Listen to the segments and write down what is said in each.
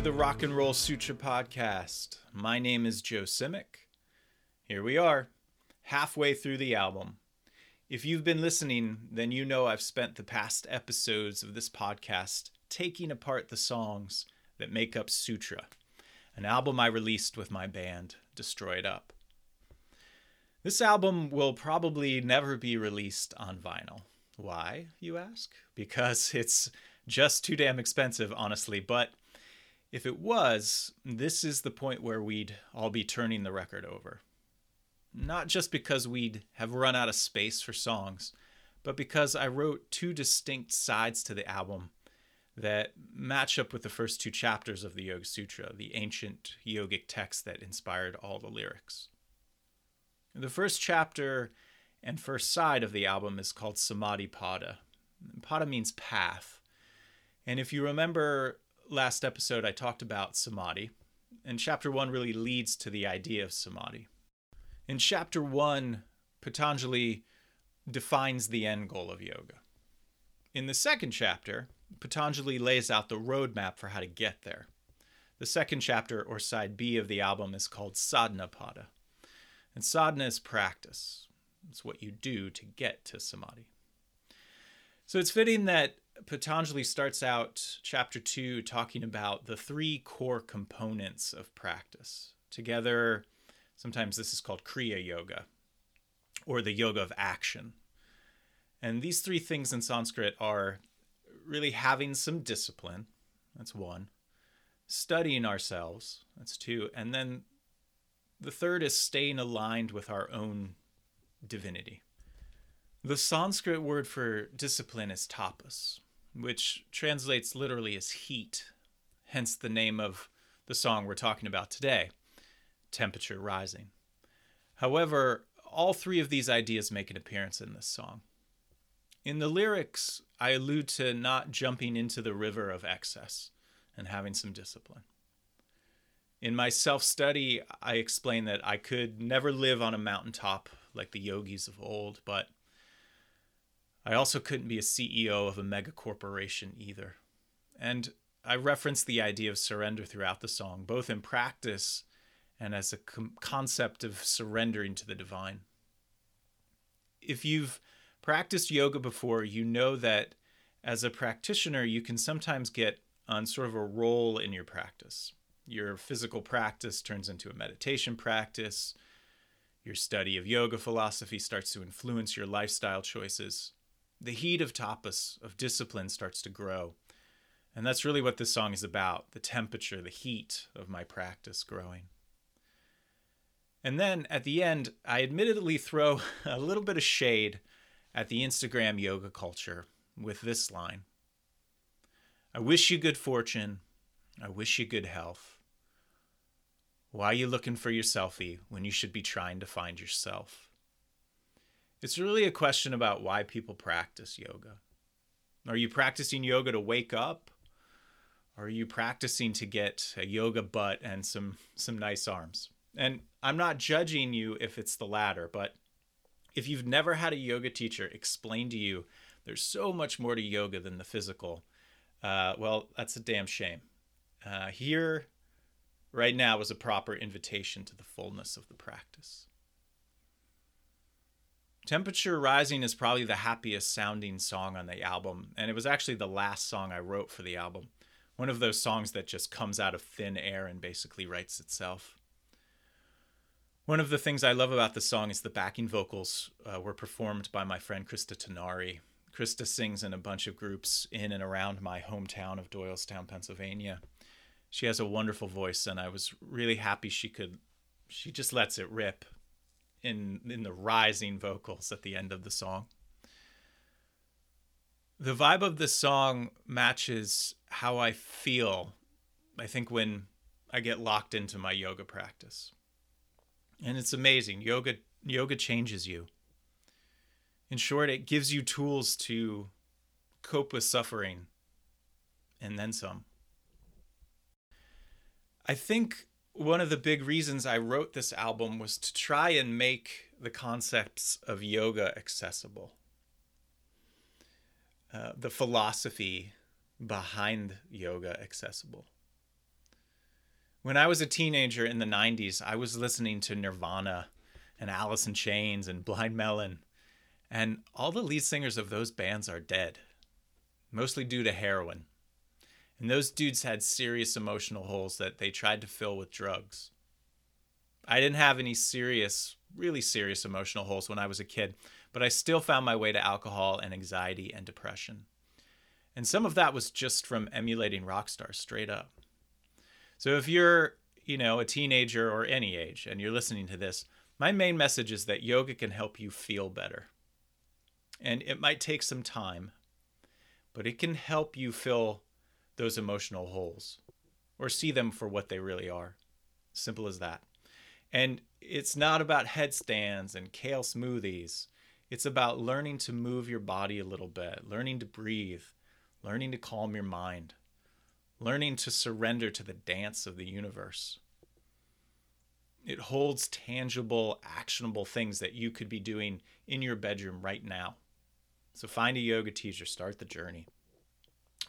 to the Rock and Roll Sutra podcast. My name is Joe Simic. Here we are, halfway through the album. If you've been listening, then you know I've spent the past episodes of this podcast taking apart the songs that make up Sutra, an album I released with my band, Destroyed Up. This album will probably never be released on vinyl. Why, you ask? Because it's just too damn expensive, honestly. But if it was, this is the point where we'd all be turning the record over. Not just because we'd have run out of space for songs, but because I wrote two distinct sides to the album that match up with the first two chapters of the Yoga Sutra, the ancient yogic text that inspired all the lyrics. The first chapter and first side of the album is called Samadhi Pada. Pada means path. And if you remember last episode, I talked about Samadhi, and chapter one really leads to the idea of Samadhi. In chapter one, Patanjali defines the end goal of yoga. In the second chapter, Patanjali lays out the roadmap for how to get there. The second chapter, or side B of the album, is called Sadhanapada. And sadhana is practice, it's what you do to get to samadhi. So it's fitting that Patanjali starts out chapter two talking about the three core components of practice. Together, sometimes this is called Kriya Yoga, or the yoga of action. And these three things in Sanskrit are really having some discipline, that's one, studying ourselves, that's two, and then the third is staying aligned with our own divinity. The Sanskrit word for discipline is tapas, which translates literally as heat, hence the name of the song we're talking about today, Temperature Rising. However, all three of these ideas make an appearance in this song. In the lyrics, I allude to not jumping into the river of excess and having some discipline. In my self study, I explain that I could never live on a mountaintop like the yogis of old, but I also couldn't be a CEO of a mega corporation either. And I reference the idea of surrender throughout the song, both in practice and as a com- concept of surrendering to the divine. If you've practiced yoga before, you know that as a practitioner, you can sometimes get on sort of a roll in your practice. Your physical practice turns into a meditation practice. Your study of yoga philosophy starts to influence your lifestyle choices. The heat of tapas, of discipline, starts to grow. And that's really what this song is about the temperature, the heat of my practice growing. And then at the end, I admittedly throw a little bit of shade at the Instagram yoga culture with this line I wish you good fortune. I wish you good health. Why are you looking for your selfie when you should be trying to find yourself? It's really a question about why people practice yoga. Are you practicing yoga to wake up? Or are you practicing to get a yoga butt and some some nice arms? And I'm not judging you if it's the latter, but if you've never had a yoga teacher explain to you there's so much more to yoga than the physical, uh, well, that's a damn shame. Uh, here, right now, is a proper invitation to the fullness of the practice. Temperature Rising is probably the happiest sounding song on the album, and it was actually the last song I wrote for the album. One of those songs that just comes out of thin air and basically writes itself. One of the things I love about the song is the backing vocals uh, were performed by my friend Krista Tanari. Krista sings in a bunch of groups in and around my hometown of Doylestown, Pennsylvania. She has a wonderful voice, and I was really happy she could. She just lets it rip in in the rising vocals at the end of the song. The vibe of this song matches how I feel. I think when I get locked into my yoga practice. And it's amazing. Yoga yoga changes you. In short, it gives you tools to cope with suffering and then some. I think one of the big reasons I wrote this album was to try and make the concepts of yoga accessible. Uh, the philosophy behind yoga accessible. When I was a teenager in the 90s, I was listening to Nirvana and Alice in Chains and Blind Melon, and all the lead singers of those bands are dead, mostly due to heroin. And those dudes had serious emotional holes that they tried to fill with drugs. I didn't have any serious, really serious emotional holes when I was a kid, but I still found my way to alcohol and anxiety and depression. And some of that was just from emulating rock stars straight up. So if you're, you know, a teenager or any age and you're listening to this, my main message is that yoga can help you feel better. And it might take some time, but it can help you fill those emotional holes or see them for what they really are. Simple as that. And it's not about headstands and kale smoothies. It's about learning to move your body a little bit, learning to breathe, learning to calm your mind learning to surrender to the dance of the universe. It holds tangible, actionable things that you could be doing in your bedroom right now. So find a yoga teacher, start the journey.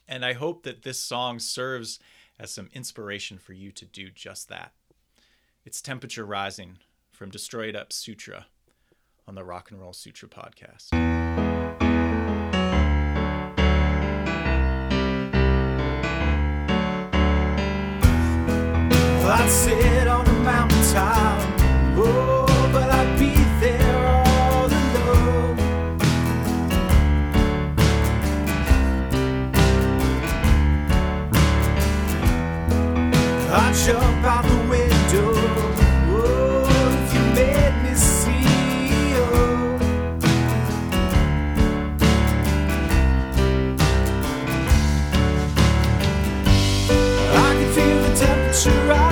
And I hope that this song serves as some inspiration for you to do just that. It's Temperature Rising from Destroyed Up Sutra on the Rock and Roll Sutra podcast. I'd sit on a mountaintop. The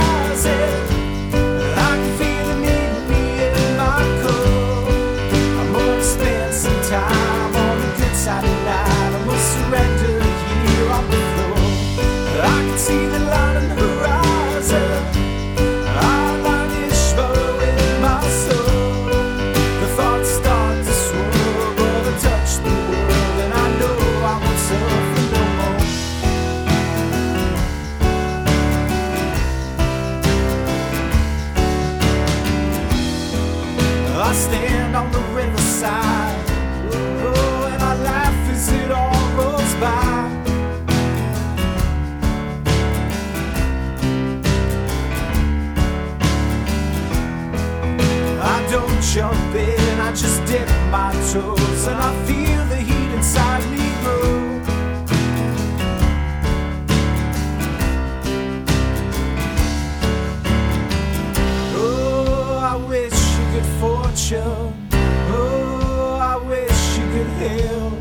fortune. Oh, I wish you good health.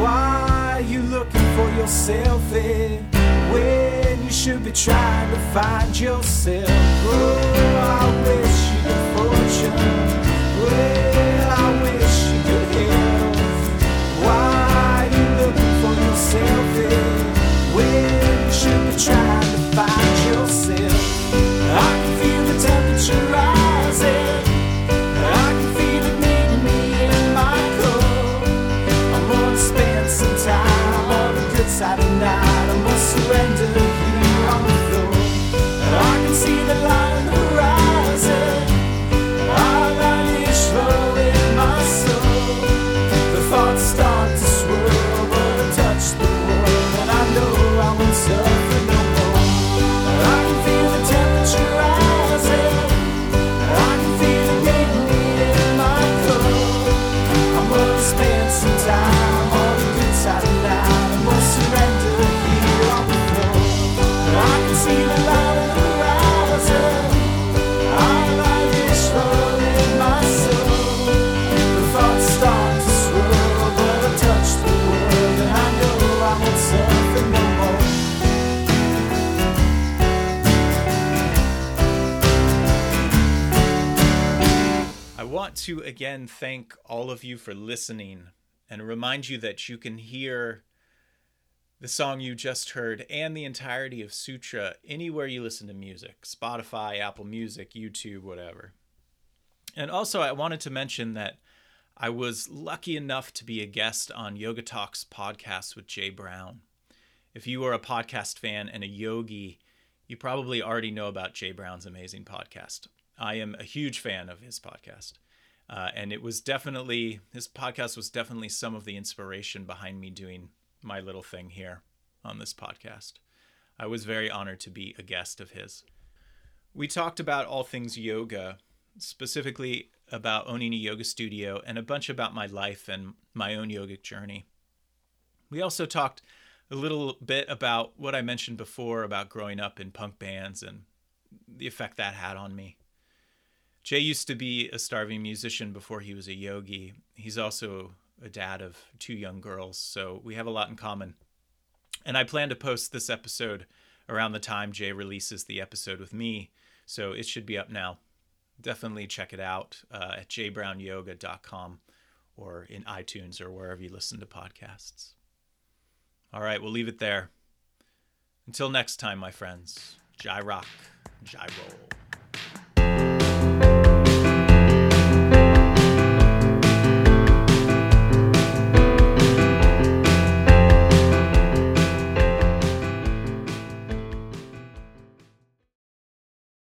Why are you looking for yourself eh? when you should be trying to find yourself? Oh, I wish you good fortune. Well, want to again thank all of you for listening and remind you that you can hear the song you just heard and the entirety of Sutra anywhere you listen to music Spotify, Apple Music, YouTube, whatever. And also, I wanted to mention that I was lucky enough to be a guest on Yoga Talks podcast with J. Brown. If you are a podcast fan and a yogi, you probably already know about J. Brown's amazing podcast. I am a huge fan of his podcast. Uh, and it was definitely, his podcast was definitely some of the inspiration behind me doing my little thing here on this podcast. I was very honored to be a guest of his. We talked about all things yoga, specifically about owning a yoga studio and a bunch about my life and my own yogic journey. We also talked a little bit about what I mentioned before about growing up in punk bands and the effect that had on me. Jay used to be a starving musician before he was a yogi. He's also a dad of two young girls, so we have a lot in common. And I plan to post this episode around the time Jay releases the episode with me, so it should be up now. Definitely check it out uh, at jbrownyoga.com or in iTunes or wherever you listen to podcasts. All right, we'll leave it there. Until next time, my friends, Jai Rock, Jai Roll.